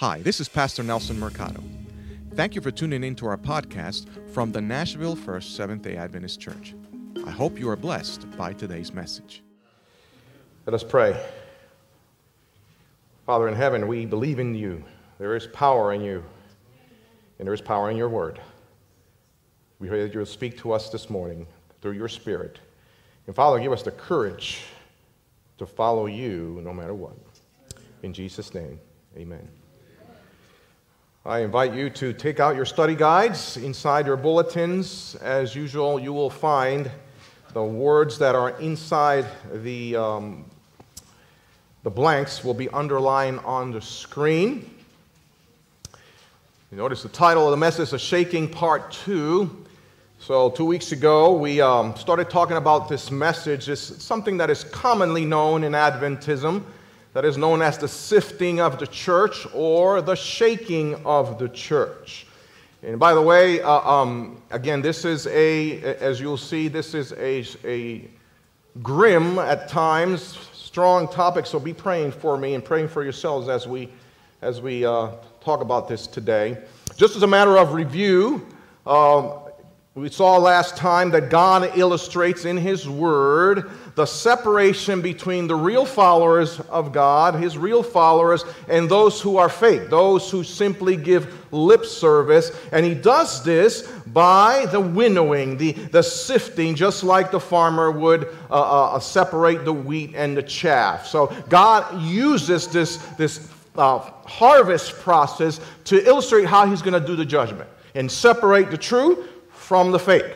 Hi, this is Pastor Nelson Mercado. Thank you for tuning in to our podcast from the Nashville First Seventh day Adventist Church. I hope you are blessed by today's message. Let us pray. Father in heaven, we believe in you. There is power in you, and there is power in your word. We pray that you will speak to us this morning through your Spirit. And Father, give us the courage to follow you no matter what. In Jesus' name, amen. I invite you to take out your study guides. Inside your bulletins, as usual, you will find the words that are inside the, um, the blanks will be underlined on the screen. You notice the title of the message is Shaking Part 2. So, two weeks ago, we um, started talking about this message. It's something that is commonly known in Adventism, that is known as the sifting of the church or the shaking of the church. And by the way, uh, um, again, this is a, as you'll see, this is a, a grim at times, strong topic. So be praying for me and praying for yourselves as we, as we uh, talk about this today. Just as a matter of review, um, we saw last time that God illustrates in His Word the separation between the real followers of God, His real followers, and those who are fake, those who simply give lip service. And He does this by the winnowing, the, the sifting, just like the farmer would uh, uh, uh separate the wheat and the chaff. So God uses this, this uh, harvest process to illustrate how He's going to do the judgment and separate the true from the fake.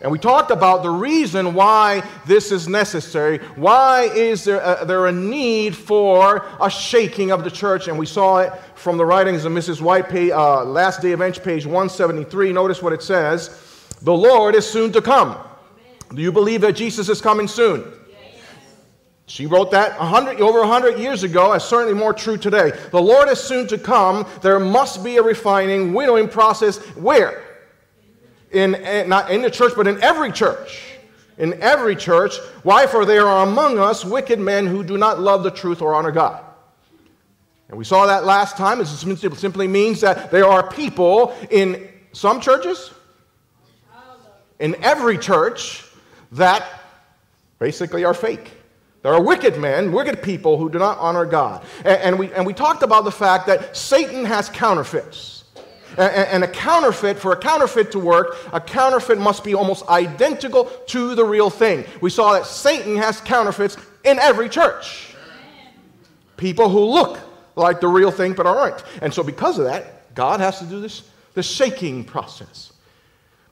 And we talked about the reason why this is necessary. Why is there a, there a need for a shaking of the church? And we saw it from the writings of Mrs. White, uh, last day events, page 173. Notice what it says The Lord is soon to come. Amen. Do you believe that Jesus is coming soon? She wrote that 100, over 100 years ago, as certainly more true today. The Lord is soon to come. There must be a refining, winnowing process. Where? In, eh, not in the church, but in every church. In every church. Why? For there are among us wicked men who do not love the truth or honor God. And we saw that last time. It simply means that there are people in some churches, in every church, that basically are fake. There are wicked men, wicked people who do not honor God. And, and, we, and we talked about the fact that Satan has counterfeits. And a counterfeit, for a counterfeit to work, a counterfeit must be almost identical to the real thing. We saw that Satan has counterfeits in every church. People who look like the real thing but aren't. And so, because of that, God has to do this, this shaking process.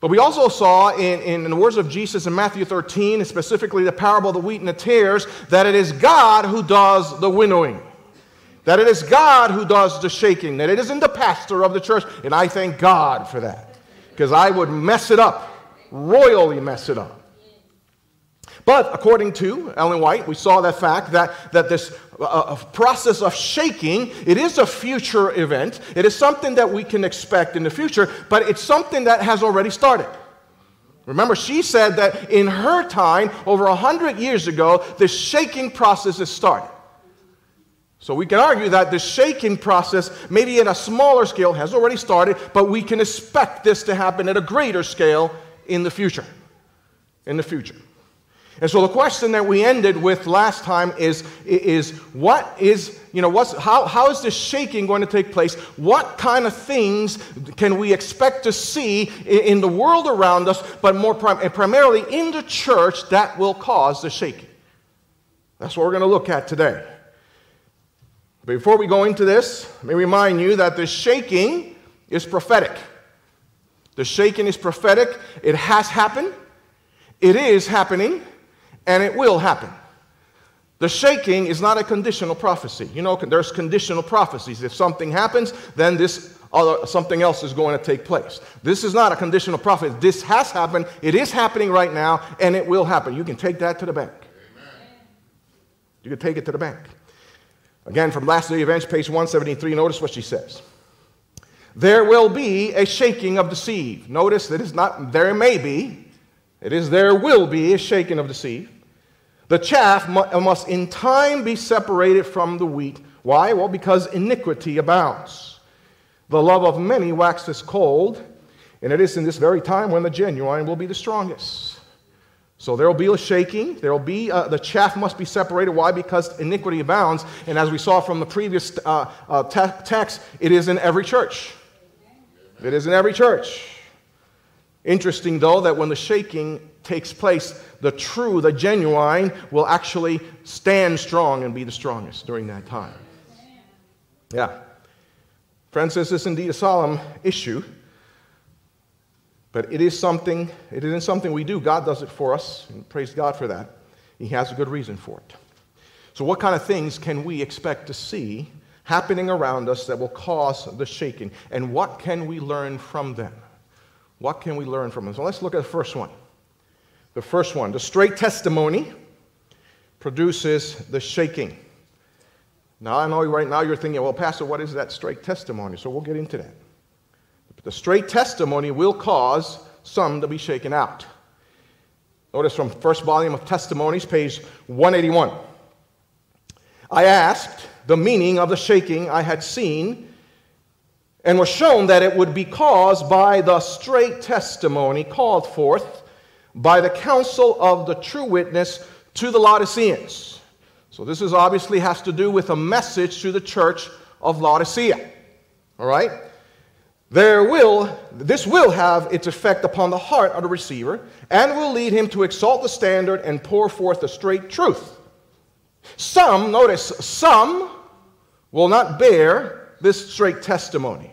But we also saw in, in, the words of Jesus in Matthew 13, specifically the parable of the wheat and the tares, that it is God who does the winnowing. That it is God who does the shaking, that it isn't the pastor of the church. And I thank God for that because I would mess it up, royally mess it up. But according to Ellen White, we saw that fact that, that this uh, uh process of shaking, it is a future event. It is something that we can expect in the future, but it's something that has already started. Remember, she said that in her time, over 100 years ago, the shaking process has started. So we can argue that the shaking process, maybe in a smaller scale, has already started, but we can expect this to happen at a greater scale in the future. In the future. And so the question that we ended with last time is, is what is, you know, what's, how, how is this shaking going to take place? What kind of things can we expect to see in the world around us, but more prim- primarily in the church that will cause the shaking? That's what we're going to look at today. Before we go into this, let me remind you that the shaking is prophetic. The shaking is prophetic. It has happened, it is happening, and it will happen. The shaking is not a conditional prophecy. You know, there's conditional prophecies. If something happens, then this other, something else is going to take place. This is not a conditional prophecy. This has happened. It is happening right now, and it will happen. You can take that to the bank. Amen. You can take it to the bank. Again, from Last Day Events, page 173, notice what she says. There will be a shaking of the sieve. Notice that it's not there may be, it is there will be a shaking of the sieve. The chaff uh, must in time be separated from the wheat Why? Well, because iniquity abounds. The love of many waxes cold, and it is in this very time when the genuine will be the strongest. So there will be a shaking. There will be uh, the chaff must be separated. Why? Because iniquity abounds, and as we saw from the previous uh, uh, te- text, it is in every church. It is in every church. Interesting, though, that when the shaking takes place, the true, the genuine, will actually stand strong and be the strongest during that time. Yeah. Friends, this is indeed a solemn issue. But it is something, it isn't something we do. God does it for us, and praise God for that. He has a good reason for it. So, what kind of things can we expect to see happening around us that will cause the shaking? And what can we learn from them? What can we learn from them? So, let's look at the first one. The first one the straight testimony produces the shaking. Now, I know right now you're thinking, well, Pastor, what is that straight testimony? So, we'll get into that. The straight testimony will cause some to be shaken out. Notice from first volume of Testimonies, page 181. I asked the meaning of the shaking I had seen and was shown that it would be caused by the straight testimony called forth by the counsel of the true witness to the Laodiceans. So this is obviously has to do with a message to the church of Laodicea. All right? There will, this will have its effect upon the heart of the receiver and will lead him to exalt the standard and pour forth the straight truth. Some, notice, some will not bear this straight testimony,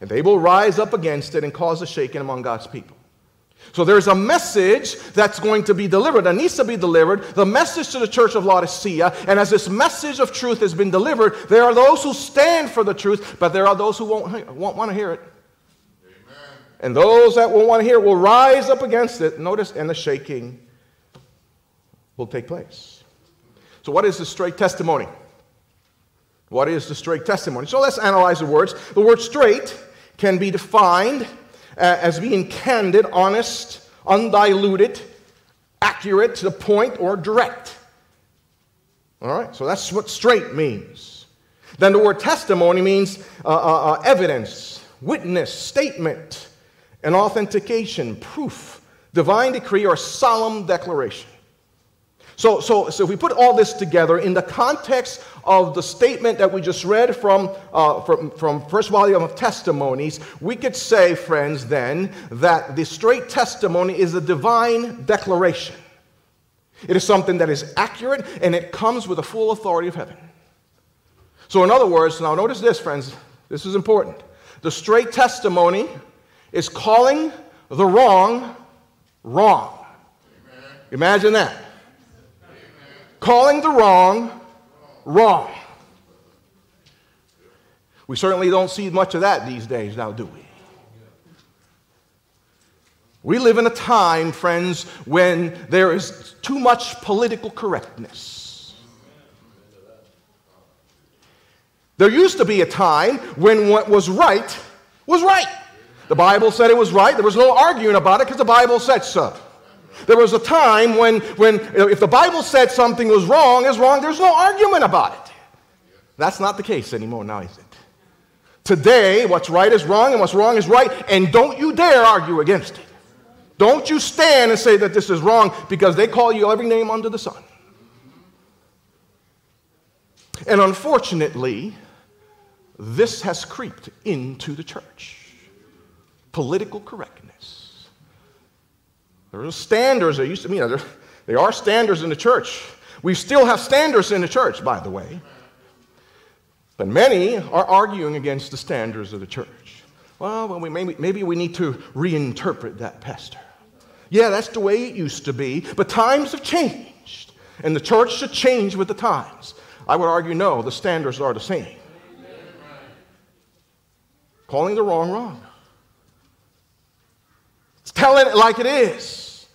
and they will rise up against it and cause a shaking among God's people. So there's a message that's going to be delivered, that needs to be delivered, the message to the church of Laodicea. And as this message of truth has been delivered, there are those who stand for the truth, but there are those who won't, won't want to hear it. Amen. And those that will want to hear it will rise up against it. Notice, and the shaking will take place. So, what is the straight testimony? What is the straight testimony? So, let's analyze the words. The word straight can be defined uh, as being candid, honest, undiluted, accurate, to the point, or direct. All right, so that's what straight means. Then the word testimony means uh, uh, uh evidence, witness, statement, and authentication, proof, divine decree, or solemn declaration. So, so, so if we put all this together in the context of the statement that we just read from, uh, from, from first volume of testimonies, we could say, friends, then, that the straight testimony is a divine declaration. It is something that is accurate and it comes with the full authority of heaven. So, in other words, now notice this, friends, this is important. The straight testimony is calling the wrong wrong. Amen. Imagine that calling the wrong wrong. We certainly don't see much of that these days now, do we? We live in a time, friends, when there is too much political correctness. There used to be a time when what was right was right. The Bible said it was right. There was no arguing about it because the Bible said so. There was a time when, when if the Bible said something was wrong, is wrong, there's no argument about it. That's not the case anymore now, is it? Today, what's right is wrong and what's wrong is right, and don't you dare argue against it. Don't you stand and say that this is wrong because they call you every name under the sun. And unfortunately, this has creeped into the church political correctness. There are standards. There used to, you know, there, there are standards in the church. We still have standards in the church, by the way. But many are arguing against the standards of the church. Well, well we maybe, maybe we need to reinterpret that, Pastor. Yeah, that's the way it used to be, but times have changed, and the church should change with the times. I would argue no, the standards are the same. Calling the wrong wrong. Telling it like it is.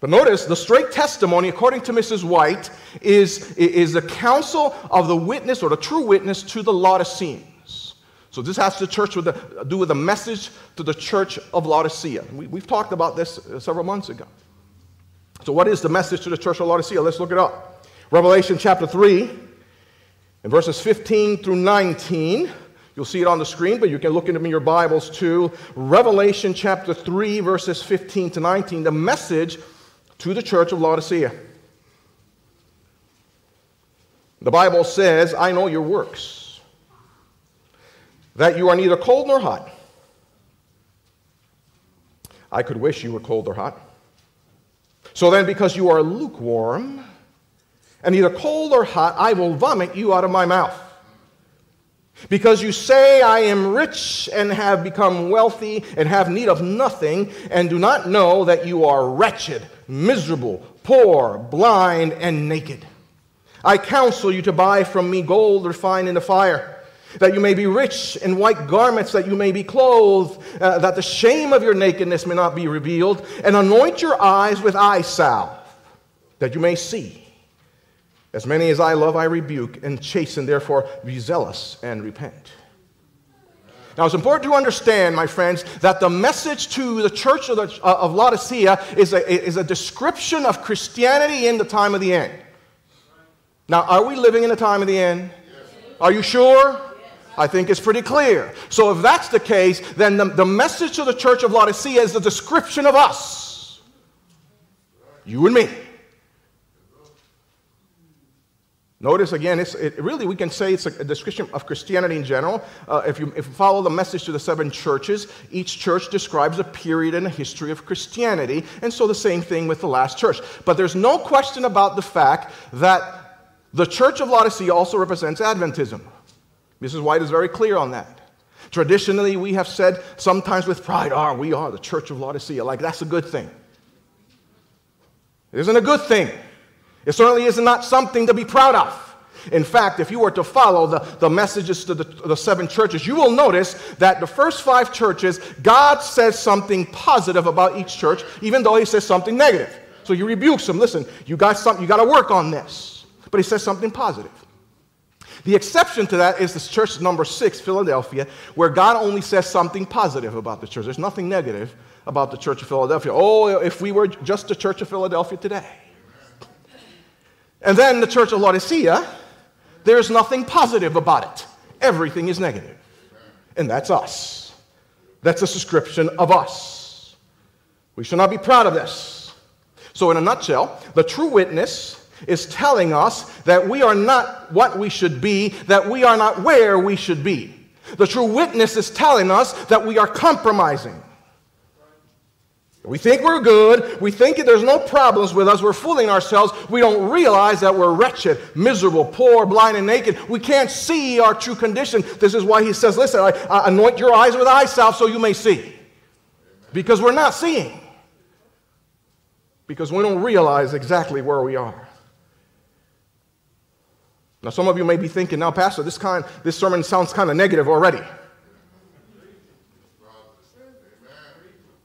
But notice the straight testimony, according to Mrs. White, is, is the counsel of the witness or the true witness to the Laodiceans. So this has to church with the, do with the message to the church of Laodicea. We, we've talked about this uh, several months ago. So what is the message to the church of Laodicea? Let's look it up. Revelation chapter 3 In verses 15 through 19, you'll see it on the screen, but you can look into your Bibles too. Revelation chapter 3, verses 15 to 19, the message to the church of Laodicea. The Bible says, I know your works, that you are neither cold nor hot. I could wish you were cold or hot. So then, because you are lukewarm, and neither cold or hot, I will vomit you out of my mouth. Because you say, I am rich and have become wealthy and have need of nothing, and do not know that you are wretched, miserable, poor, blind, and naked. I counsel you to buy from me gold refined in the fire, that you may be rich in white garments, that you may be clothed, uh, that the shame of your nakedness may not be revealed, and anoint your eyes with eye salve, that you may see. As many as I love, I rebuke and chasten, therefore be zealous and repent. Now, it's important to understand, my friends, that the message to the church of, the, uh, of Laodicea is a, is a description of Christianity in the time of the end. Now, are we living in the time of the end? Are you sure? I think it's pretty clear. So, if that's the case, then the, the message to the church of Laodicea is the description of us. You and me. Notice again, it really, we can say it's a, description of Christianity in general. Uh, if, you, if you follow the message to the seven churches, each church describes a period in the history of Christianity, and so the same thing with the last church. But there's no question about the fact that the church of Laodicea also represents Adventism. Mrs. White is very clear on that. Traditionally, we have said sometimes with pride, oh, we are the church of Laodicea. Like that's a good thing. It isn't a good thing. It certainly is not something to be proud of. In fact, if you were to follow the, the messages to the, the seven churches, you will notice that the first five churches, God says something positive about each church, even though He says something negative. So He rebukes them. Listen, you got something, you got to work on this. But He says something positive. The exception to that is this church number six, Philadelphia, where God only says something positive about the church. There's nothing negative about the church of Philadelphia. Oh, if we were just the church of Philadelphia today. And then the church of Laodicea, there's nothing positive about it. Everything is negative. And that's us. That's a description of us. We should not be proud of this. So, in a nutshell, the true witness is telling us that we are not what we should be, that we are not where we should be. The true witness is telling us that we are compromising. We think we're good. We think that there's no problems with us. We're fooling ourselves. We don't realize that we're wretched, miserable, poor, blind, and naked. We can't see our true condition. This is why he says, Listen, I, I anoint your eyes with eye salve so you may see. Because we're not seeing. Because we don't realize exactly where we are. Now, some of you may be thinking, now, Pastor, this, kind, this sermon sounds kind of negative already.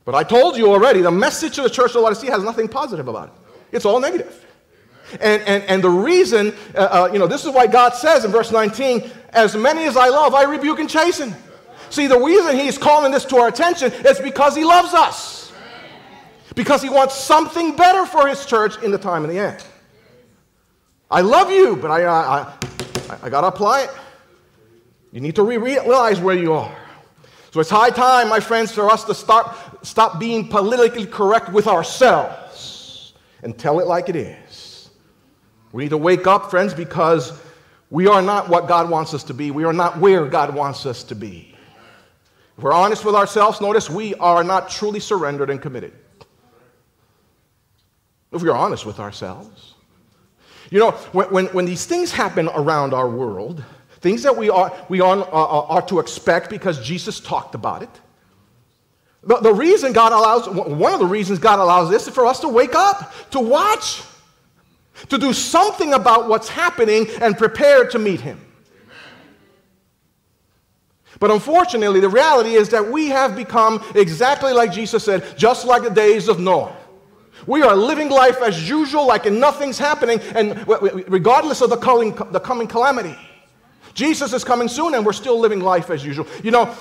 But I told you already, the message to the church of Laodicea has nothing positive about it. It's all negative. And, and, and the reason, uh, uh, you know, this is why God says in verse 19, as many as I love, I rebuke and chasten. See, the reason he's calling this to our attention is because he loves us. Because he wants something better for his church in the time of the end. I love you, but I, I, I, I got to apply it. You need to re- realize where you are. So it's high time, my friends, for us to start, stop being politically correct with ourselves and tell it like it is. We need to wake up, friends, because we are not what God wants us to be. We are not where God wants us to be. If we're honest with ourselves, notice we are not truly surrendered and committed. If we're honest with ourselves. You know, when, when, when these things happen around our world, Things that we are, we are, uh, are to expect because Jesus talked about it. The, the reason God allows, one of the reasons God allows this is for us to wake up, to watch, to do something about what's happening and prepare to meet Him. But unfortunately, the reality is that we have become exactly like Jesus said, just like the days of Noah. We are living life as usual, like nothing's happening, and regardless of the coming, the coming calamity. Jesus is coming soon and we're still living life as usual. You know,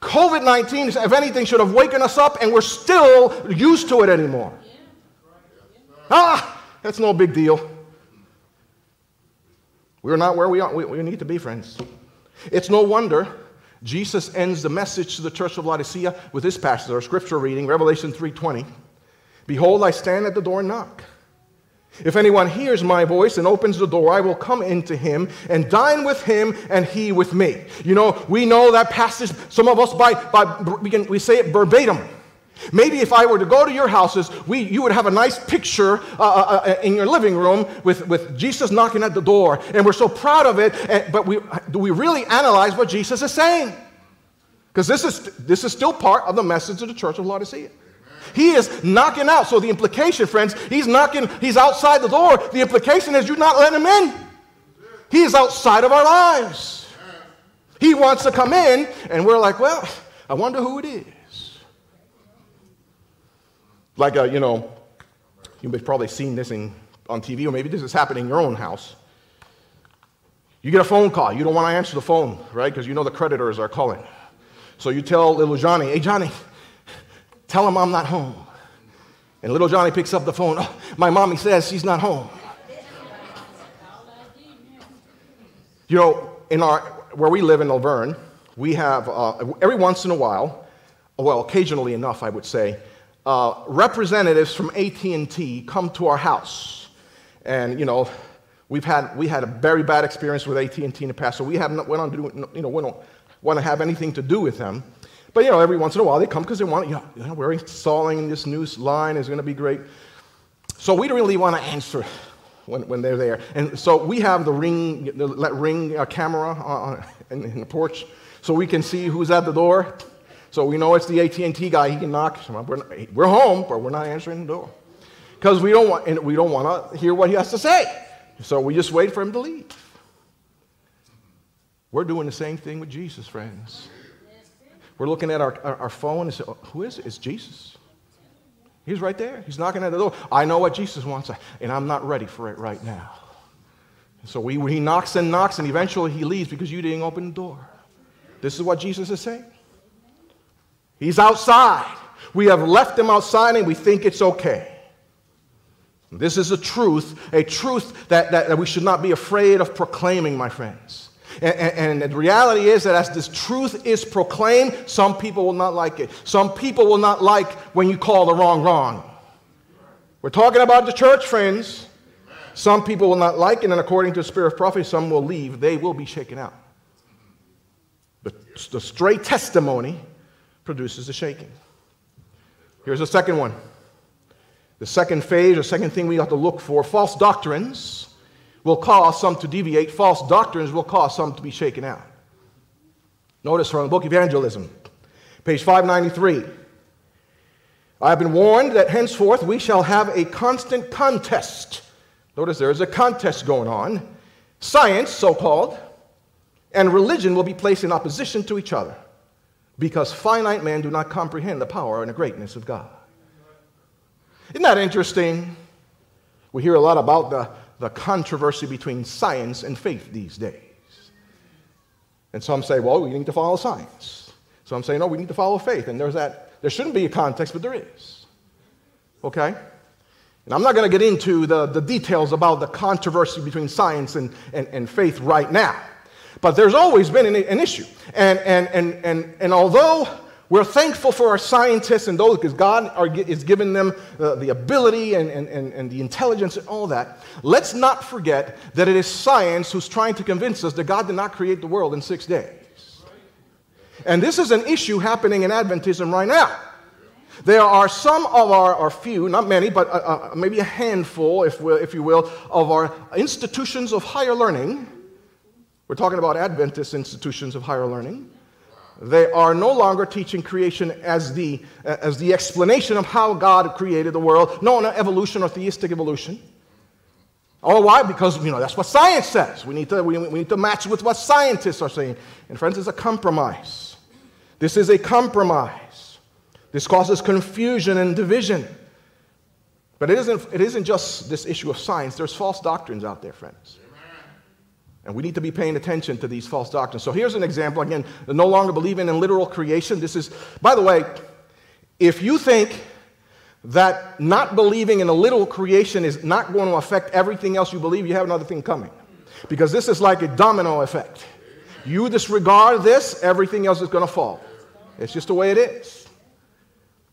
COVID 19, if anything, should have waken us up and we're still used to it anymore. Ah, that's no big deal. We're not where we, are, we, we need to be, friends. It's no wonder Jesus ends the message to the church of Laodicea with this passage, our scripture reading, Revelation 3:20. Behold, I stand at the door and knock. If anyone hears my voice and opens the door, I will come into him and dine with him and he with me. You know, we know that passage. Some of us, by, by we, can, we say it verbatim. Maybe if I were to go to your houses, we, you would have a nice picture uh, uh, uh in your living room with, with Jesus knocking at the door. And we're so proud of it, and, but we, do we really analyze what Jesus is saying? Because this is, this is still part of the message of the church of Laodicea. He is knocking out. So the implication, friends, he's knocking, he's outside the door. The implication is you're not letting him in. He is outside of our lives. He wants to come in, and we're like, well, I wonder who it is. Like, a, you know, you've probably seen this in, on TV, or maybe this is happening in your own house. You get a phone call. You don't want to answer the phone, right? Because you know the creditors are calling. So you tell little Johnny, hey, Johnny, tell him I'm not home. And little Johnny picks up the phone. Oh, my mommy says she's not home. You know, in our, where we live in La Vergne, we have, uh, every once in a while, well, occasionally enough, I would say, uh, representatives from AT&T come to our house. And, you know, we've had, we had a very bad experience with AT&T in the past, so we haven't went on to do, you know, we don't want to have anything to do with them. But, you know, every once in a while they come because they want, you know, you know, we're installing this new line, is going to be great. So we don't really want to answer when, when they're there. And so we have the ring, the ring uh, camera on, in, in the porch so we can see who's at the door. So we know it's the AT&T guy. He can knock. We're, not, we're home, but we're not answering the door because we don't want we don't want to hear what he has to say. So we just wait for him to leave. We're doing the same thing with Jesus, friends. We're looking at our, our, phone and say, oh, "Who is it? It's Jesus." He's right there. He's knocking at the door. I know what Jesus wants, and I'm not ready for it right now. So we, he knocks and knocks, and eventually he leaves because you didn't open the door. This is what Jesus is saying. He's outside. We have left him outside and we think it's okay. This is a truth, a truth that, that, that we should not be afraid of proclaiming, my friends. And, and, the reality is that as this truth is proclaimed, some people will not like it. Some people will not like when you call the wrong wrong. We're talking about the church, friends. Some people will not like it, and according to the spirit of prophecy, some will leave. They will be shaken out. The, the straight testimony produces the shaking. Here's the second one. The second phase, or second thing we have to look for false doctrines will cause some to deviate, false doctrines will cause some to be shaken out. Notice from the book Evangelism, page 593. I have been warned that henceforth we shall have a constant contest. Notice there is a contest going on. Science, so called, and religion will be placed in opposition to each other because finite men do not comprehend the power and the greatness of God. Isn't that interesting? We hear a lot about the, the controversy between science and faith these days. And some say, well, we need to follow science. Some say, no, we need to follow faith. And there's that, there shouldn't be a context, but there is. Okay? And I'm not going to get into the, the details about the controversy between science and, and, and faith right now. But there's always been an, an issue. And, and, and, and, and although we're thankful for our scientists and those because God are, is giving them the, the ability and, and, and, and the intelligence and all that. Let's not forget that it is science who's trying to convince us that God did not create the world in six days. And this is an issue happening in Adventism right now. There are some of our, few, not many, but uh, uh, maybe a handful, if, if you will, of our institutions of higher learning we're talking about Adventist institutions of higher learning. They are no longer teaching creation as the, uh, as the explanation of how God created the world. No, not evolution or theistic evolution. Oh, why? Because, you know, that's what science says. We need, to, we, we need to match with what scientists are saying. And friends, it's a compromise. This is a compromise. This causes confusion and division. But it isn't, it isn't just this issue of science. There's false doctrines out there, friends. And we need to be paying attention to these false doctrines. So here's an example. Again, no longer believing in literal creation. This is, by the way, if you think that not believing in a literal creation is not going to affect everything else you believe, you have another thing coming. Because this is like a domino effect. You disregard this, everything else is going to fall. It's just the way it is.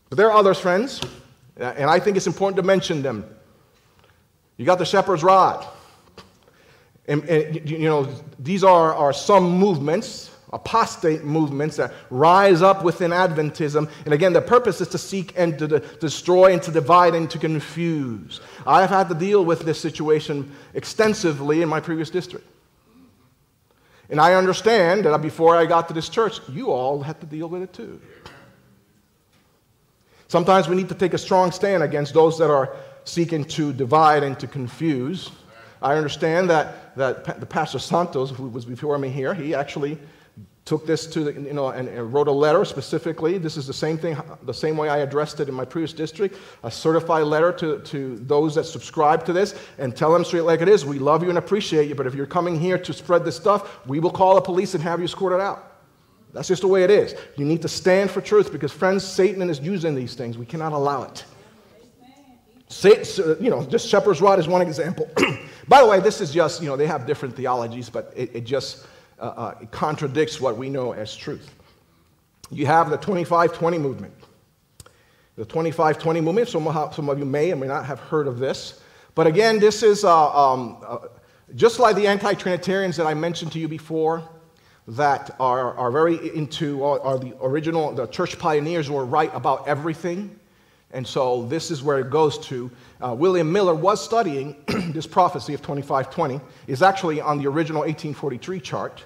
But there are others, friends, and I think it's important to mention them. You got the shepherd's rod. And, and you know, these are, are some movements, apostate movements that rise up within Adventism. And again, the purpose is to seek and to destroy and to divide and to confuse. I've had to deal with this situation extensively in my previous district. And I understand that before I got to this church, you all had to deal with it too. Sometimes we need to take a strong stand against those that are seeking to divide and to confuse. I understand that, that the Pastor Santos, who was before me here, he actually took this to the, you know and, and, wrote a letter specifically. This is the same thing the same way i addressed it in my previous district a certified letter to, to those that subscribe to this and tell them straight like it is we love you and appreciate you but if you're coming here to spread this stuff we will call the police and have you escorted out. That's just the way it is. You need to stand for truth because friends satan is using these things. We cannot allow it. You know just shepherd's rod is one example by the way this is just you know they have different theologies but it, it just uh, uh, contradicts what we know as truth. You have the 2520 movement. The 2520 movement, some, some of you may or may not have heard of this. But again, this is uh, um, uh, just like the anti Trinitarians that I mentioned to you before, that are, are very into, are the original, the church pioneers who are right about everything. And so this is where it goes to. Uh, William Miller was studying this prophecy of 2520. is actually on the original 1843 chart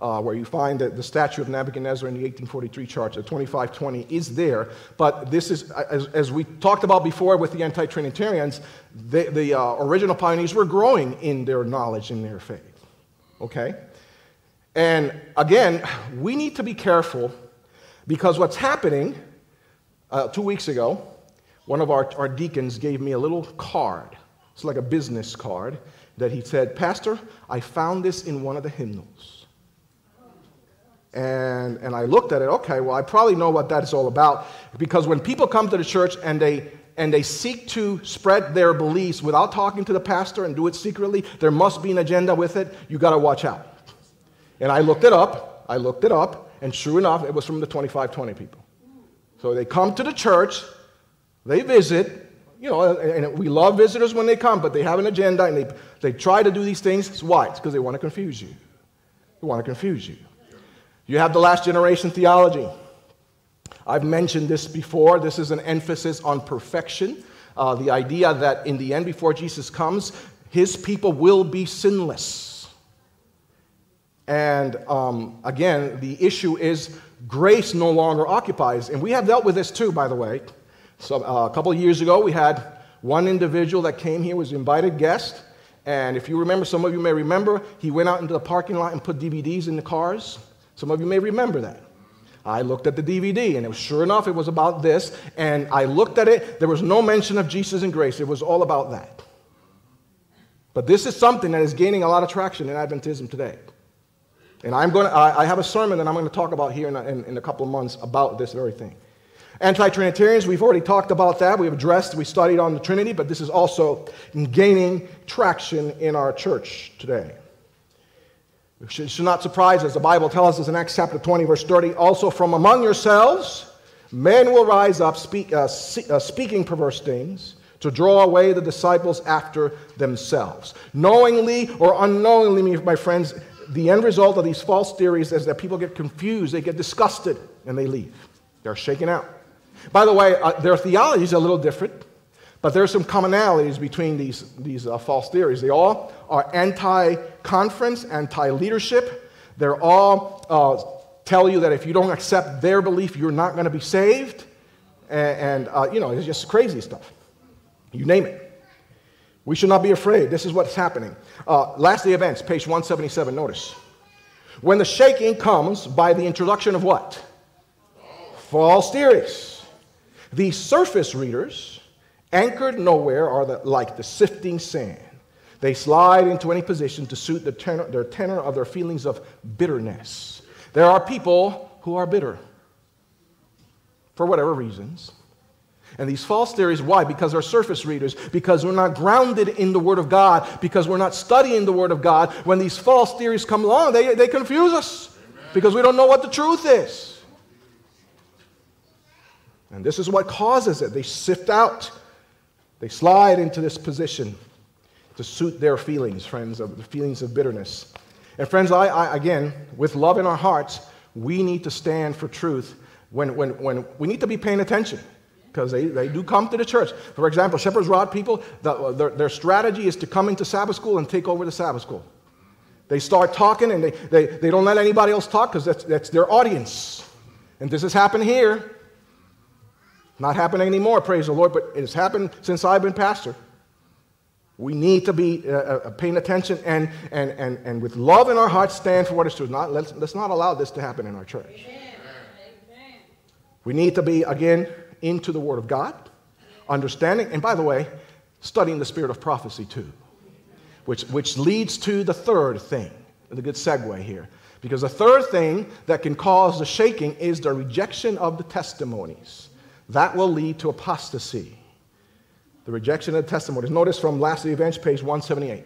uh, where you find that the statue of Nebuchadnezzar in the 1843 chart, the 2520, is there. But this is, as, as we talked about before with the anti Trinitarians, the, the uh, original pioneers were growing in their knowledge in their faith. Okay? And again, we need to be careful because what's happening, uh, two weeks ago, one of our, our deacons gave me a little card. It's like a business card that he said, Pastor, I found this in one of the hymnals. And, and I looked at it, okay, well, I probably know what that is all about. Because when people come to the church and they, and they seek to spread their beliefs without talking to the pastor and do it secretly, there must be an agenda with it. You got to watch out. And I looked it up. I looked it up. And sure enough, it was from the 2520 people. So they come to the church, they visit, you know, and we love visitors when they come, but they have an agenda and they, they try to do these things. Why? It's because they want to confuse you. They want to confuse you. You have the last generation theology. I've mentioned this before. This is an emphasis on perfection. Uh, the idea that in the end, before Jesus comes, his people will be sinless. And um, again, the issue is grace no longer occupies. And we have dealt with this too, by the way. So uh, a couple of years ago, we had one individual that came here, was invited guest. And if you remember, some of you may remember, he went out into the parking lot and put DVDs in the cars. Some of you may remember that. I looked at the DVD, and it was, sure enough, it was about this. And I looked at it, there was no mention of Jesus and grace. It was all about that. But this is something that is gaining a lot of traction in Adventism today. And I'm going to, I have a sermon that I'm going to talk about here in a, in, in a couple of months about this very thing. Anti Trinitarians, we've already talked about that. We've addressed, we studied on the Trinity, but this is also gaining traction in our church today. It should not surprise us. The Bible tells us in Acts chapter 20, verse 30 also from among yourselves, men will rise up speak, uh, uh, speaking perverse things to draw away the disciples after themselves. Knowingly or unknowingly, my friends, the end result of these false theories is that people get confused, they get disgusted, and they leave. They're shaken out. By the way, uh, their theology is a little different. But there are some commonalities between these, these uh, false theories. They all are anti conference, anti leadership. They're all uh, tell you that if you don't accept their belief, you're not going to be saved. And, and uh, you know, it's just crazy stuff. You name it. We should not be afraid. This is what's happening. Uh, last day events, page 177. Notice. When the shaking comes by the introduction of what? False theories. These surface readers Anchored nowhere are the, like the sifting sand. They slide into any position to suit the tenor, their tenor of their feelings of bitterness. There are people who are bitter for whatever reasons. And these false theories, why? Because they're surface readers, because we're not grounded in the Word of God, because we're not studying the Word of God. When these false theories come along, they, they confuse us because we don't know what the truth is. And this is what causes it. They sift out, they slide into this position to suit their feelings, friends, of the feelings of bitterness. And friends, I, I, again, with love in our hearts, we need to stand for truth when, when, when we need to be paying attention because they, they do come to the church. For example, Shepherd's Rod people, the, their, their strategy is to come into Sabbath school and take over the Sabbath school. They start talking and they, they, they don't let anybody else talk because that's, that's their audience. And this has happened here. Not happening anymore, praise the Lord, but it has happened since I've been pastor. We need to be uh, uh, paying attention and, and, and, and with love in our hearts stand for what is true. Not, let's, let's not allow this to happen in our church. Amen. We need to be, again, into the Word of God, understanding, and by the way, studying the spirit of prophecy too, which, which leads to the third thing. the good segue here. Because the third thing that can cause the shaking is the rejection of the testimonies. That will lead to apostasy the rejection of the testimonies. Notice from last day events, page 178.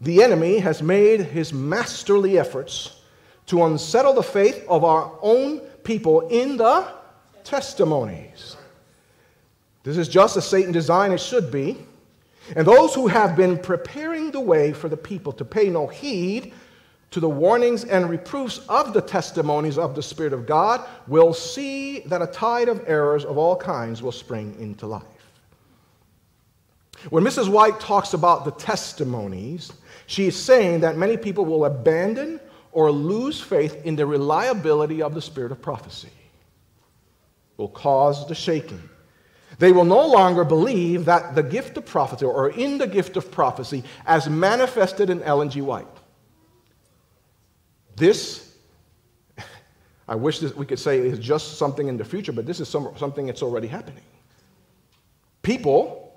The enemy has made his masterly efforts to unsettle the faith of our own people in the testimonies. This is just as Satan designed it should be. And those who have been preparing the way for the people to pay no heed to the warnings and reproofs of the testimonies of the Spirit of God will see that a tide of errors of all kinds will spring into life. When Mrs. White talks about the testimonies, she is saying that many people will abandon or lose faith in the reliability of the spirit of prophecy. Will cause the shaking. They will no longer believe that the gift of prophecy or in the gift of prophecy as manifested in Ellen G. White. This, I wish this, we could say is just something in the future, but this is some, something that's already happening. People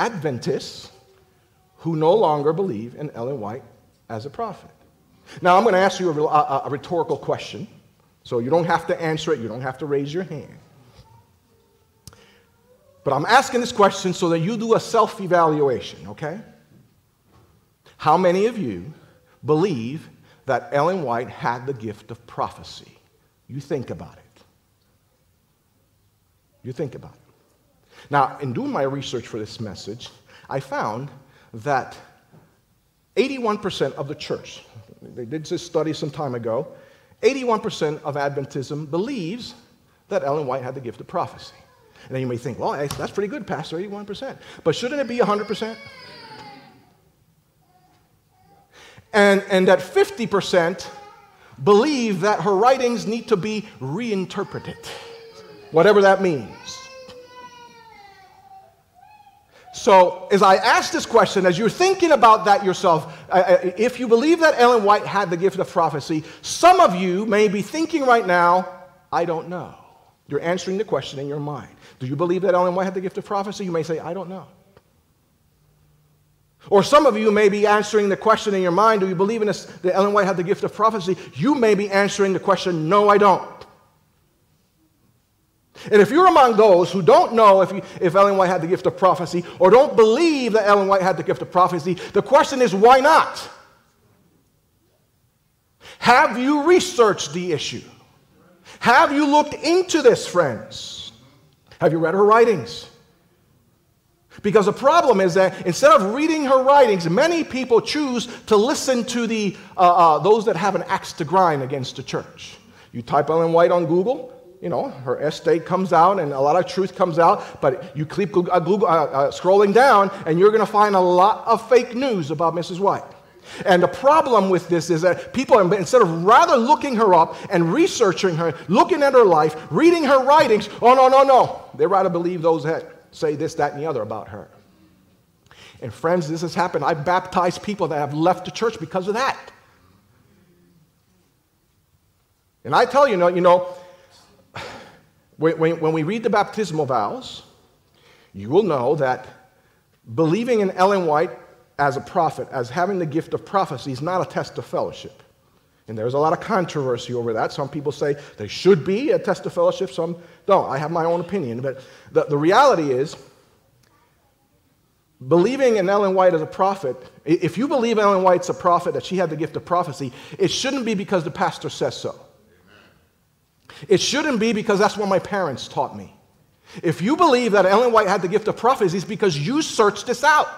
Adventists who no longer believe in Ellen White as a prophet. Now, I'm going to ask you a, a, a, rhetorical question, so you don't have to answer it, you don't have to raise your hand. But I'm asking this question so that you do a self evaluation, okay? How many of you believe that Ellen White had the gift of prophecy? You think about it. You think about it. Now, in doing my research for this message, I found that 81% of the church, they did this study some time ago, 81% of Adventism believes that Ellen White had the gift of prophecy. And then you may think, well, that's pretty good, Pastor, 81%. But shouldn't it be 100%? And, and that 50% believe that her writings need to be reinterpreted, whatever that means. So, as I ask this question, as you're thinking about that yourself, if you believe that Ellen White had the gift of prophecy, some of you may be thinking right now, I don't know. You're answering the question in your mind. Do you believe that Ellen White had the gift of prophecy? You may say, I don't know. Or some of you may be answering the question in your mind, do you believe in this, that Ellen White had the gift of prophecy? You may be answering the question, no, I don't. And if you're among those who don't know if, you, if Ellen White had the gift of prophecy or don't believe that Ellen White had the gift of prophecy, the question is why not? Have you researched the issue? Have you looked into this, friends? Have you read her writings? Because the problem is that instead of reading her writings, many people choose to listen to the, uh, uh, those that have an axe to grind against the church. You type Ellen White on Google, you know, her estate comes out and a lot of truth comes out, but you keep uh, Google, uh, uh, scrolling down and you're going to find a lot of fake news about Mrs. White. And the problem with this is that people, instead of rather looking her up and researching her, looking at her life, reading her writings, oh, no, no, no. They rather believe those that say this, that, and the other about her. And friends, this has happened. I've baptized people that have left the church because of that. And I tell you, you know, when, we read the baptismal vows, you will know that believing in Ellen White as a prophet, as having the gift of prophecy, is not a test of fellowship. And there's a lot of controversy over that. Some people say they should be a test of fellowship, some don't. I have my own opinion. But the, the reality is, believing in Ellen White as a prophet, if you believe Ellen White's a prophet, that she had the gift of prophecy, it shouldn't be because the pastor says so. It shouldn't be because that's what my parents taught me. If you believe that Ellen White had the gift of prophecy, it's because you searched this out,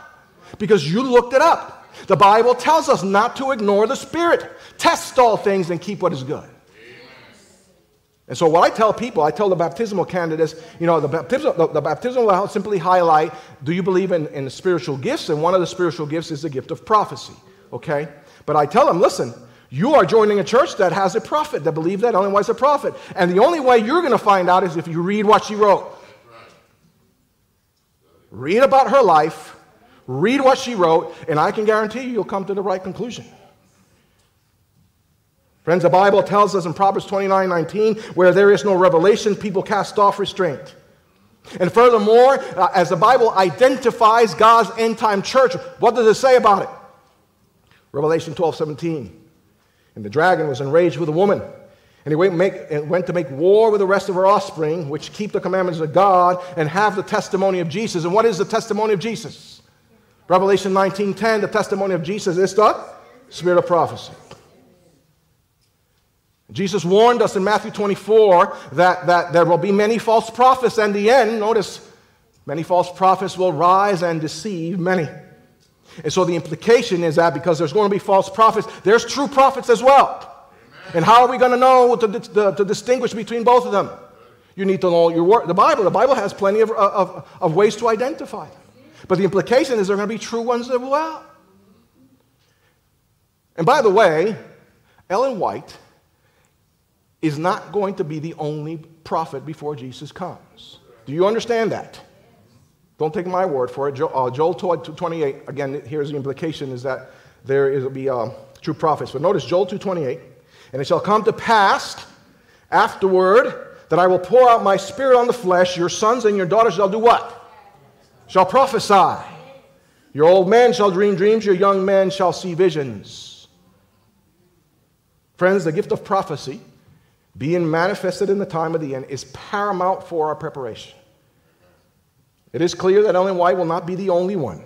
because you looked it up. The Bible tells us not to ignore the Spirit. Test all things and keep what is good. And so, what I tell people, I tell the baptismal candidates, you know, the baptismal, the, the baptismal will simply highlight do you believe in, in spiritual gifts? And one of the spiritual gifts is the gift of prophecy, okay? But I tell them, listen, you are joining a church that has a prophet, that believes that Ellen White's a prophet. And the only way you're going to find out is if you read what she wrote. Read about her life, read what she wrote, and I can guarantee you you'll come to the right conclusion. Friends, the Bible tells us in Proverbs 29 19, where there is no revelation, people cast off restraint. And furthermore, uh, as the Bible identifies God's end time church, what does it say about it? Revelation 12 17. And the dragon was enraged with the woman, and he went, make, went to make war with the rest of her offspring, which keep the commandments of God and have the testimony of Jesus. And what is the testimony of Jesus? Revelation 19:10, the testimony of Jesus is the spirit of prophecy. Jesus warned us in Matthew 24 that, that there will be many false prophets, and the end, notice, many false prophets will rise and deceive many. And so the implication is that because there's going to be false prophets, there's true prophets as well. And how are we going to know to, to, to, distinguish between both of them? You need to know your word. The Bible, the Bible has plenty of, of, of ways to identify them. But the implication is there are going to be true ones as well. And by the way, Ellen White is not going to be the only prophet before Jesus comes. Do you understand that? Don't take my word for it. Joel, uh, Joel 28, again, here's the implication is that there will be uh, true prophets. But notice Joel 2.28, and it shall come to pass afterward that I will pour out my spirit on the flesh. Your sons and your daughters shall do what? Shall prophesy. Your old man shall dream dreams. Your young man shall see visions. Friends, the gift of prophecy being manifested in the time of the end is paramount for our preparation. It is clear that Ellen White will not be the only one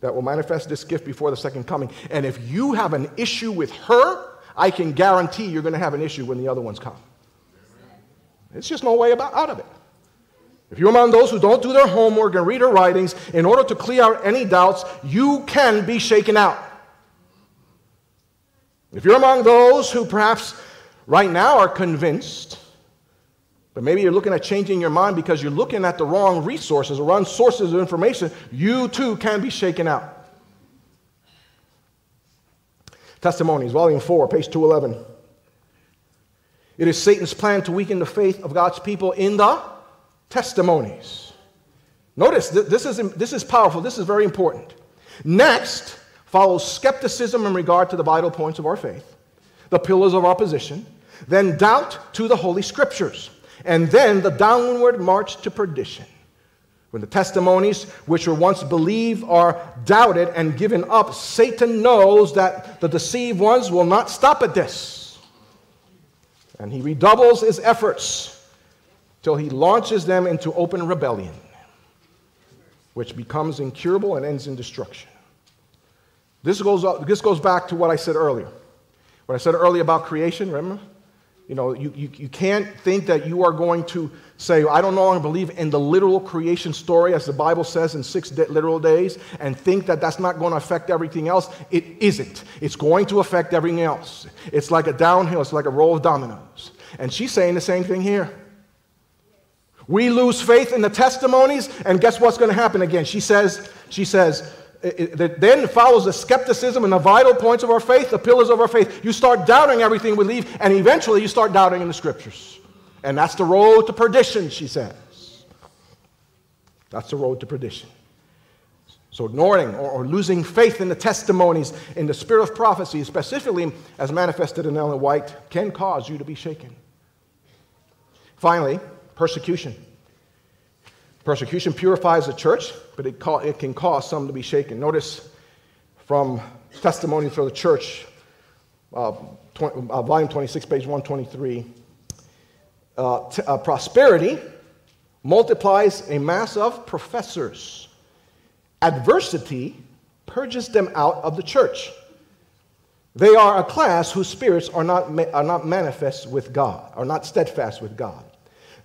that will manifest this gift before the second coming. And if you have an issue with her, I can guarantee you're going to have an issue when the other ones come. It's just no way about, out of it. If you're among those who don't do their homework and read her writings, in order to clear out any doubts, you can be shaken out. If you're among those who perhaps right now are convinced, but maybe you're looking at changing your mind because you're looking at the wrong resources or wrong sources of information, you too can be shaken out. Testimonies, Volume 4, page 211. It is Satan's plan to weaken the faith of God's people in the testimonies. Notice, this is, this is powerful. This is very important. Next follows skepticism in regard to the vital points of our faith, the pillars of our position, then doubt to the Holy Scriptures, and then the downward march to perdition. When the testimonies which were once believed are doubted and given up, Satan knows that the deceived ones will not stop at this. And he redoubles his efforts till he launches them into open rebellion, which becomes incurable and ends in destruction. This goes, this goes back to what I said earlier. What I said earlier about creation, remember? You know, you, you, you can't think that you are going to say, I don't no longer believe in the literal creation story, as the Bible says in six de- literal days, and think that that's not going to affect everything else. It isn't. It's going to affect everything else. It's like a downhill, it's like a roll of dominoes. And she's saying the same thing here. We lose faith in the testimonies, and guess what's going to happen again? She says, she says, it, then follows the skepticism and the vital points of our faith, the pillars of our faith. You start doubting everything we believe, and eventually you start doubting in the scriptures. And that's the road to perdition, she says. That's the road to perdition. So, ignoring or, or losing faith in the testimonies in the spirit of prophecy, specifically as manifested in Ellen White, can cause you to be shaken. Finally, persecution. Persecution purifies the church, but it, ca- it can cause some to be shaken. Notice from testimony for the church uh, 20, uh, volume 26, page 123. Uh, t- uh, prosperity multiplies a mass of professors. Adversity purges them out of the church. They are a class whose spirits are not, ma- are not manifest with God, are not steadfast with God.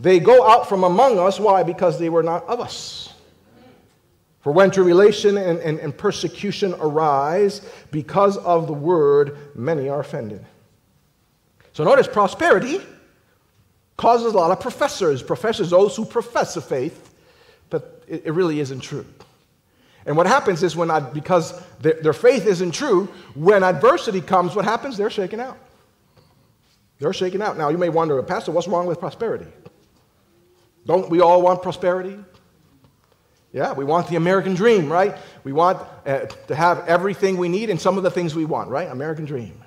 They go out from among us. Why? Because they were not of us. For when tribulation and, and, and persecution arise because of the word, many are offended. So notice prosperity causes a lot of professors, professors, those who profess the faith, but it, it really isn't true. And what happens is when I, because their, their faith isn't true, when adversity comes, what happens? They're shaken out. They're shaken out. Now you may wonder, Pastor, what's wrong with prosperity? Don't we all want prosperity? Yeah, we want the American dream, right? We want uh, to have everything we need and some of the things we want, right? American dream.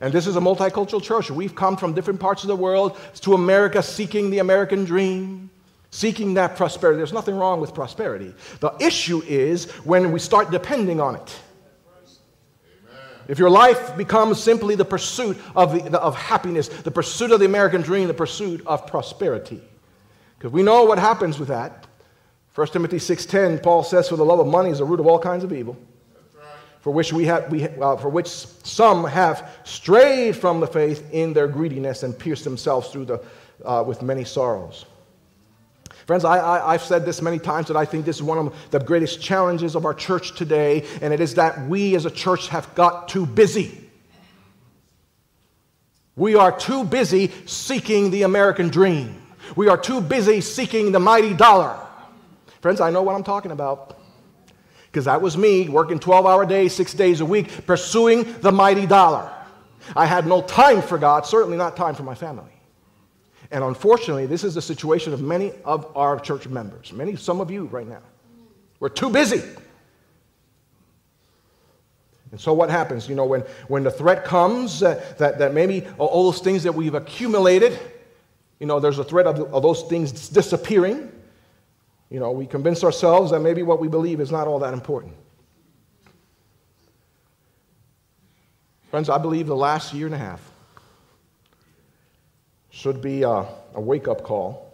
And this is a multicultural church. We've come from different parts of the world to America seeking the American dream, seeking that prosperity. There's nothing wrong with prosperity. The issue is when we start depending on it. If your life becomes simply the pursuit of, the, of happiness, the pursuit of the American dream, the pursuit of prosperity. Because we know what happens with that. 1 Timothy 6.10, Paul says, For the love of money is the root of all kinds of evil, for which, we have, we, uh, for which some have strayed from the faith in their greediness and pierced themselves through the, uh, with many sorrows. Friends, I, have said this many times that I think this is one of the greatest challenges of our church today, and it is that we as a church have got too busy. We are too busy seeking the American dream. We are too busy seeking the mighty dollar. Friends, I know what I'm talking about. Because that was me working 12 hour days, six days a week, pursuing the mighty dollar. I had no time for God, certainly not time for my family. And unfortunately, this is the situation of many of our church members, many, some of you right now. We're too busy. And so what happens? You know, when, when the threat comes uh, that, that maybe all those things that we've accumulated, you know, there's a threat of, of those things disappearing. You know, we convince ourselves that maybe what we believe is not all that important. Friends, I believe the last year and a half should be a, a wake up call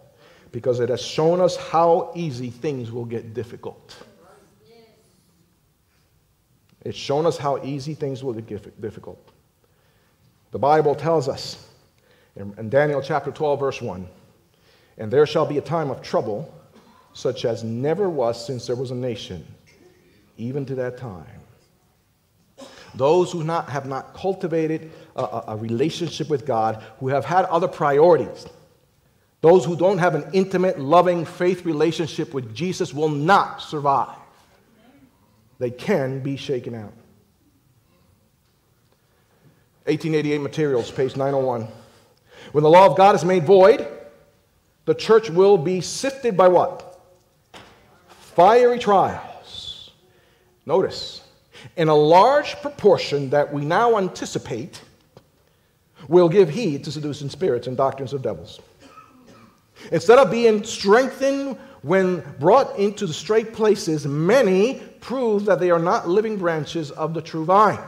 because it has shown us how easy things will get difficult. It's shown us how easy things will get difficult. The Bible tells us in, in Daniel chapter 12, verse 1 And there shall be a time of trouble such as never was since there was a nation, even to that time. Those who not, have not cultivated a, a relationship with God, who have had other priorities, those who don't have an intimate, loving faith relationship with Jesus will not survive. They can be shaken out. 1888 Materials, page 901. When the law of God is made void, the church will be sifted by what? fiery trials. Notice, in a large proportion that we now anticipate, will give heed to seducing spirits and doctrines of devils. Instead of being strengthened when brought into the strait places, many prove that they are not living branches of the true vine.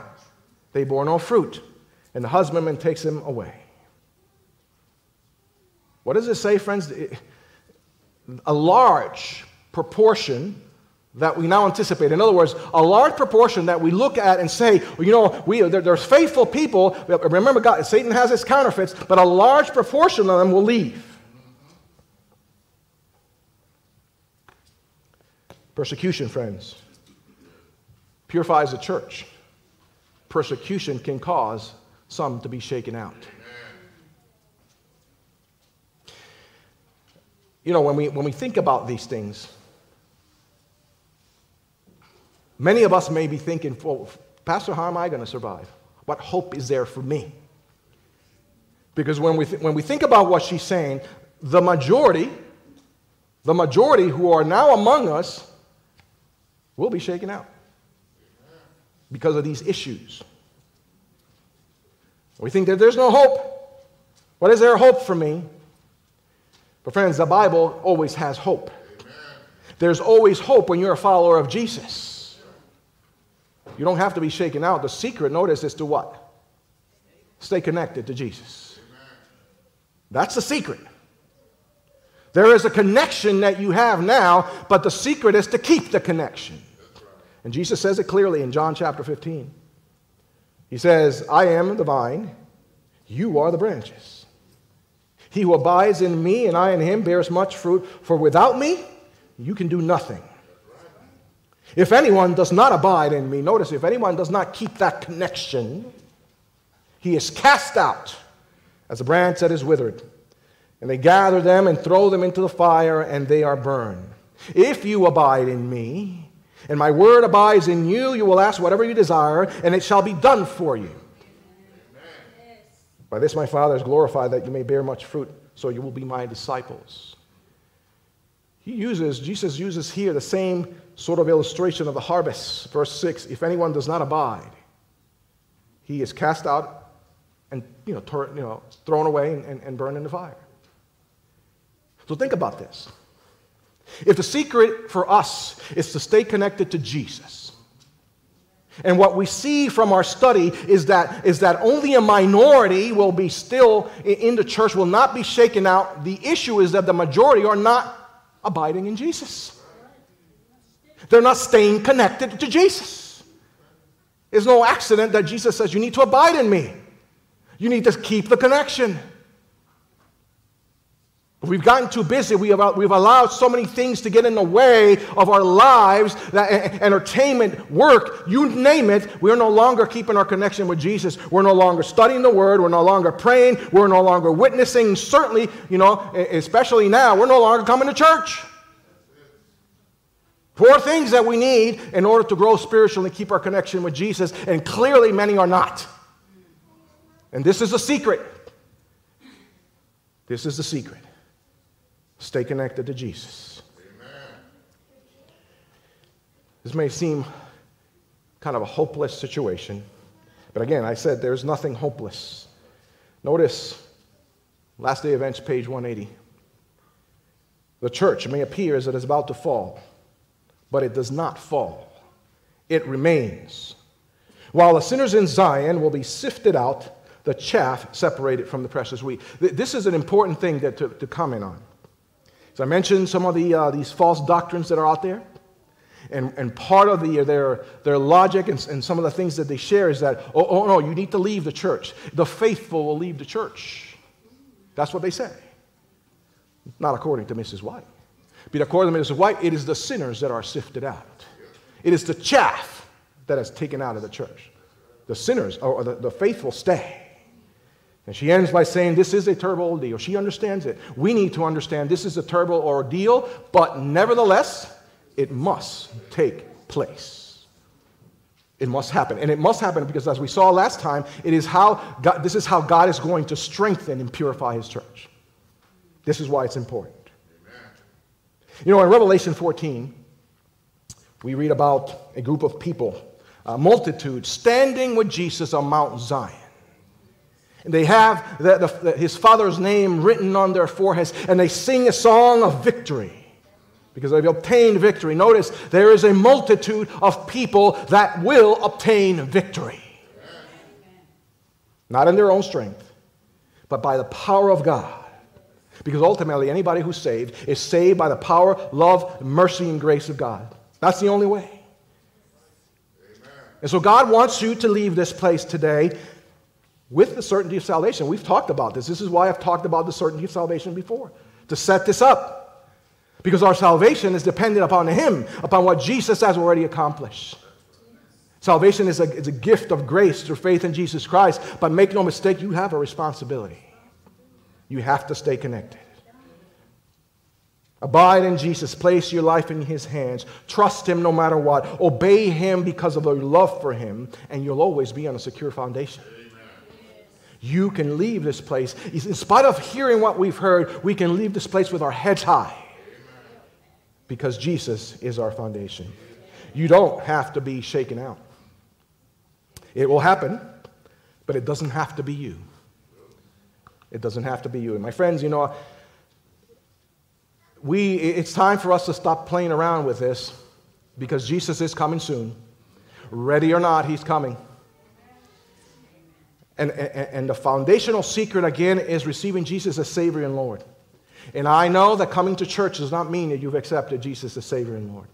They bore no fruit, and the husbandman takes them away. What does it say, friends? A large proportion that we now anticipate. In other words, a large proportion that we look at and say, well, you know, we, there, there's faithful people. Remember, God, Satan has his counterfeits, but a large proportion of them will leave. Persecution, friends, purifies the church. Persecution can cause some to be shaken out. You know, when we, when we think about these things, Many of us may be thinking, well, Pastor, how am I going to survive? What hope is there for me? Because when we, th- when we think about what she's saying, the majority, the majority who are now among us will be shaken out because of these issues. We think that there's no hope. What is there hope for me? But, friends, the Bible always has hope. There's always hope when you're a follower of Jesus. You don't have to be shaken out. The secret, notice, is to what? Stay connected to Jesus. That's the secret. There is a connection that you have now, but the secret is to keep the connection. And Jesus says it clearly in John chapter 15. He says, I am the vine, you are the branches. He who abides in me and I in him bears much fruit, for without me, you can do nothing. If anyone does not abide in me, notice if anyone does not keep that connection, he is cast out as a branch that is withered. And they gather them and throw them into the fire, and they are burned. If you abide in me, and my word abides in you, you will ask whatever you desire, and it shall be done for you. By this my Father is glorified that you may bear much fruit, so you will be my disciples. He uses, Jesus uses here the same sort of illustration of the harvest. Verse 6 If anyone does not abide, he is cast out and you know, tor- you know thrown away and, and, and burned in the fire. So think about this. If the secret for us is to stay connected to Jesus, and what we see from our study is that, is that only a minority will be still in the church, will not be shaken out. The issue is that the majority are not abiding in Jesus. They're not staying connected to Jesus. It's no accident that Jesus says, You need to abide in me. You need to keep the connection. We've gotten too busy. We have, uh, we've allowed so many things to get in the way of our lives that, entertainment, work, you name it. We're no longer keeping our connection with Jesus. We're no longer studying the Word. We're no longer praying. We're no longer witnessing. Certainly, you know, especially now, we're no longer coming to church. Four things that we need in order to grow spiritually and keep our connection with Jesus, and clearly many are not. And this is a secret. This is the secret. Stay connected to Jesus. Amen. This may seem kind of a hopeless situation, but again, I said there's nothing hopeless. Notice last day events, page 180. The church may appear as it is about to fall but it does not fall, it remains. While the sinners in Zion will be sifted out, the chaff separated from the precious wheat. This is an important thing that, to, to comment on. So I mentioned some of the, uh, these false doctrines that are out there. And, and part of the, their, their logic and, and some of the things that they share is that, oh, oh, no, you need to leave the church. The faithful will leave the church. That's what they say. Not according to Mrs. White. But according to Mrs. White, it is the sinners that are sifted out. It is the chaff that is taken out of the church. The sinners, or the, the faithful, stay. And she ends by saying, This is a terrible ordeal. She understands it. We need to understand this is a terrible ordeal, but nevertheless, it must take place. It must happen. And it must happen because, as we saw last time, it is how God, this is how God is going to strengthen and purify his church. This is why it's important. You know, in Revelation 14, we read about a group of people, a multitude, standing with Jesus on Mount Zion. They have the, the, the, his father's name written on their foreheads, and they sing a song of victory because they've obtained victory. Notice there is a multitude of people that will obtain victory. Not in their own strength, but by the power of God. Because ultimately, anybody who's saved is saved by the power, love, mercy, and grace of God. That's the only way. Amen. And so, God wants you to leave this place today with the certainty of salvation. We've talked about this. This is why I've talked about the certainty of salvation before, to set this up. Because our salvation is dependent upon Him, upon what Jesus has already accomplished. Salvation is a, is a gift of grace through faith in Jesus Christ, but make no mistake, you have a responsibility. You have to stay connected. Abide in Jesus. Place your life in His hands. Trust Him no matter what. Obey Him because of your love for Him, and you'll always be on a secure foundation. You can leave this place. In spite of hearing what we've heard, we can leave this place with our heads high because Jesus is our foundation. You don't have to be shaken out. It will happen, but it doesn't have to be you. It doesn't have to be you. And my friends, you know, we, it's time for us to stop playing around with this because Jesus is coming soon. Ready or not, he's coming. And, and, and the foundational secret, again, is receiving Jesus as Savior and Lord. And I know that coming to church does not mean that you've accepted Jesus as Savior and Lord.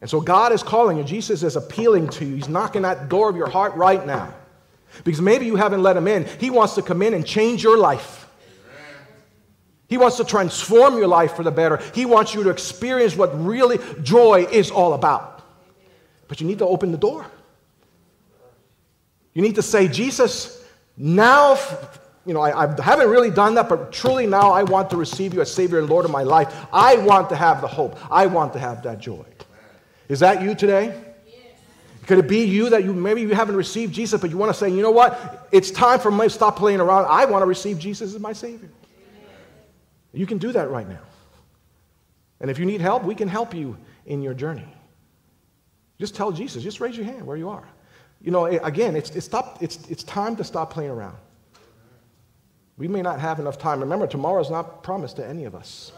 And so God is calling you. Jesus is appealing to you. He's knocking at the door of your heart right now. Because maybe you haven't let him in. He wants to come in and change your life. He wants to transform your life for the better. He wants you to experience what really joy is all about. But you need to open the door. You need to say, Jesus, now, you know, I, I, haven't really done that, but truly now I want to receive you as Savior and Lord of my life. I want to have the hope. I want to have that joy. Is that you today? Could it be you that you maybe you haven't received Jesus, but you want to say, you know what? It's time for me to stop playing around. I want to receive Jesus as my Savior. You can do that right now. And if you need help, we can help you in your journey. Just tell Jesus, just raise your hand where you are. You know, again, it's, it's, stop, it's, it's time to stop playing around. We may not have enough time. Remember, tomorrow is not promised to any of us.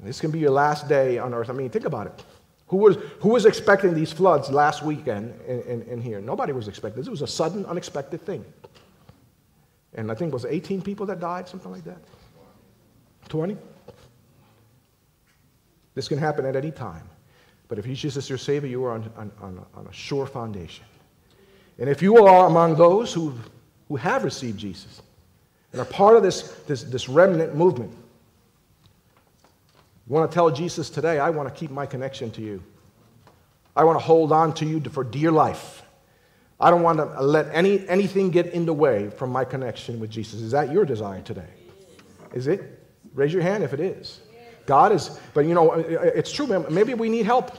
This can be your last day on earth. I mean, think about it. Who was, who was expecting these floods last weekend in, in, in here? Nobody was expecting. This was a sudden, unexpected thing. And I think it was 18 people that died, something like that. 20? This can happen at any time. But if Jesus is your Savior, you are on, on, on, a, on a sure foundation. And if you are among those who, who have received Jesus and are part of this, this, this remnant movement, you want to tell Jesus today, I want to keep my connection to you. I want to hold on to you for dear life. I don't want to let any, anything get in the way from my connection with Jesus. Is that your desire today? Is it? Raise your hand if it is. God is, but you know, uh, uh, it's true, maybe we need help.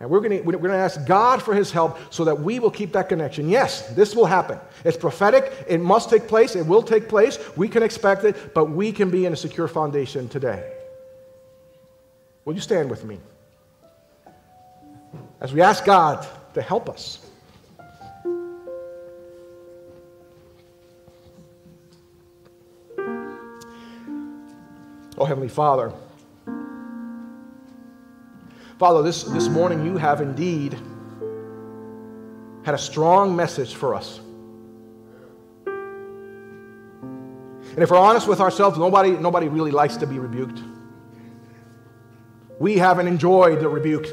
And we're going we're to ask God for his help so that we will keep that connection. Yes, this will happen. It's prophetic. It must take place. It will take place. We can expect it, but we can be in a secure foundation today. Will you stand with me? As we ask God to help us. Oh, Heavenly Father. Father, this, this morning you have indeed had a strong message for us. And if we're honest with ourselves, nobody, nobody really likes to be rebuked. We haven't enjoyed the rebuke.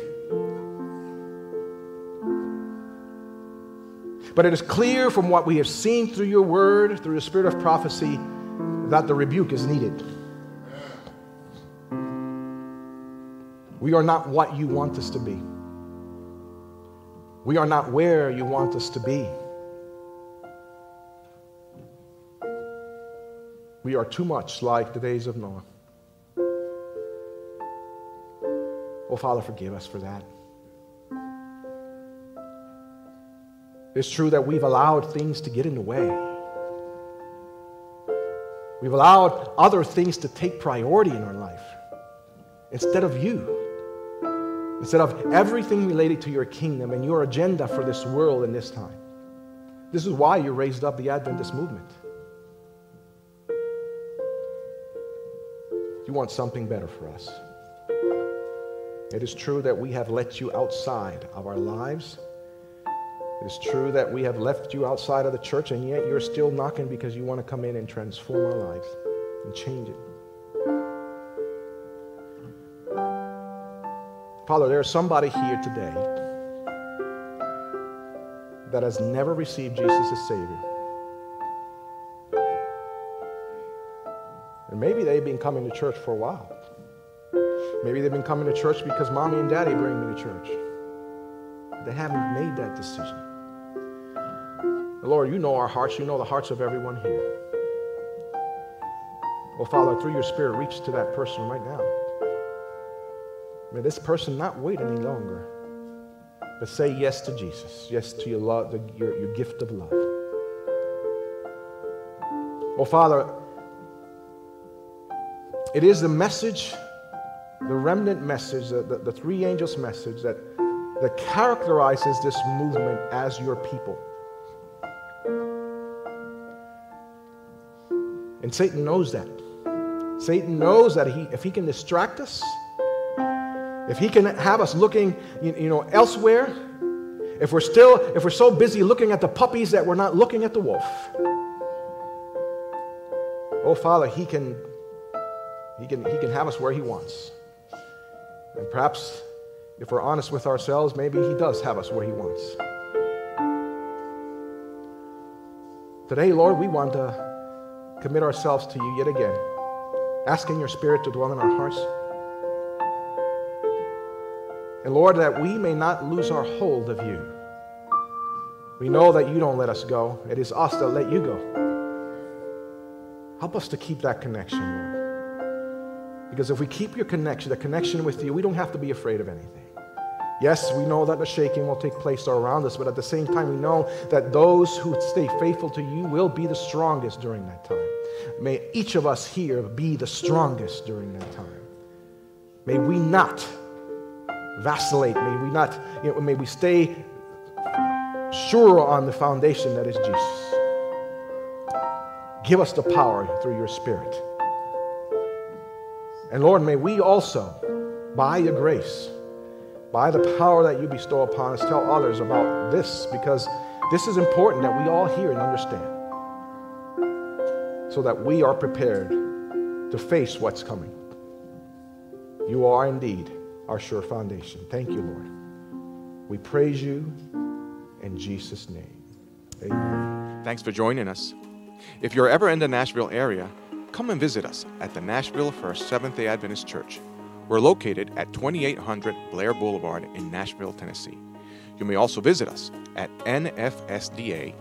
But it is clear from what we have seen through your word, through the spirit of prophecy, that the rebuke is needed. We are not what you want us to be. We are not where you want us to be. We are too much like the days of Noah. Oh, Father, forgive us for that. It's true that we've allowed things to get in the way. We've allowed other things to take priority in our life instead of you. Instead of everything related to your kingdom and your agenda for this world and this time. This is why you raised up the Adventist movement. You want something better for us. It is true that we have let you outside of our lives. It is true that we have left you outside of the church, and yet you're still knocking because you want to come in and transform our lives and change it. Father, there's somebody here today that has never received Jesus as Savior. And maybe they've been coming to church for a while. Maybe they've been coming to church because mommy and daddy bring me to church. They haven't made that decision. Lord, you know our hearts. You know the hearts of everyone here. Well, Father, through your Spirit, reach to that person right now. May this person not wait any longer, but say yes to Jesus, yes to your love, your, your gift of love. Oh, Father, it is the message, the remnant message, the, the, the three angels' message that, that characterizes this movement as your people. And Satan knows that. Satan knows that he, if he can distract us, if he can have us looking you know, elsewhere if we're still, if we're so busy looking at the puppies that we're not looking at the wolf. Oh, Father, He can, He can, He can have us where He wants. And perhaps, if we're honest with ourselves, maybe He does have us where He wants. Today, Lord, we want to commit ourselves to you yet again, asking your Spirit to dwell in our hearts. And Lord, that we may not lose our hold of you. We know that you don't let us go, it is us that let you go. Help us to keep that connection, Lord. Because if we keep your connection, the connection with you, we don't have to be afraid of anything. Yes, we know that the shaking will take place all around us, but at the same time, we know that those who stay faithful to you will be the strongest during that time. May each of us here be the strongest during that time. May we not vacillate. May we not, you know, may we stay sure on the foundation that is Jesus. Give us the power through your Spirit. And Lord, may we also, by your grace, by the power that you bestow upon us, tell others about this because this is important that we all hear and understand so that we are prepared to face what's coming. You are indeed our sure foundation. Thank you, Lord. We praise you in Jesus' name. Amen. Thanks for joining us. If you're ever in the Nashville area, come and visit us at the Nashville First Seventh day Adventist Church. We're located at 2800 Blair Boulevard in Nashville, Tennessee. You may also visit us at nfsda.org.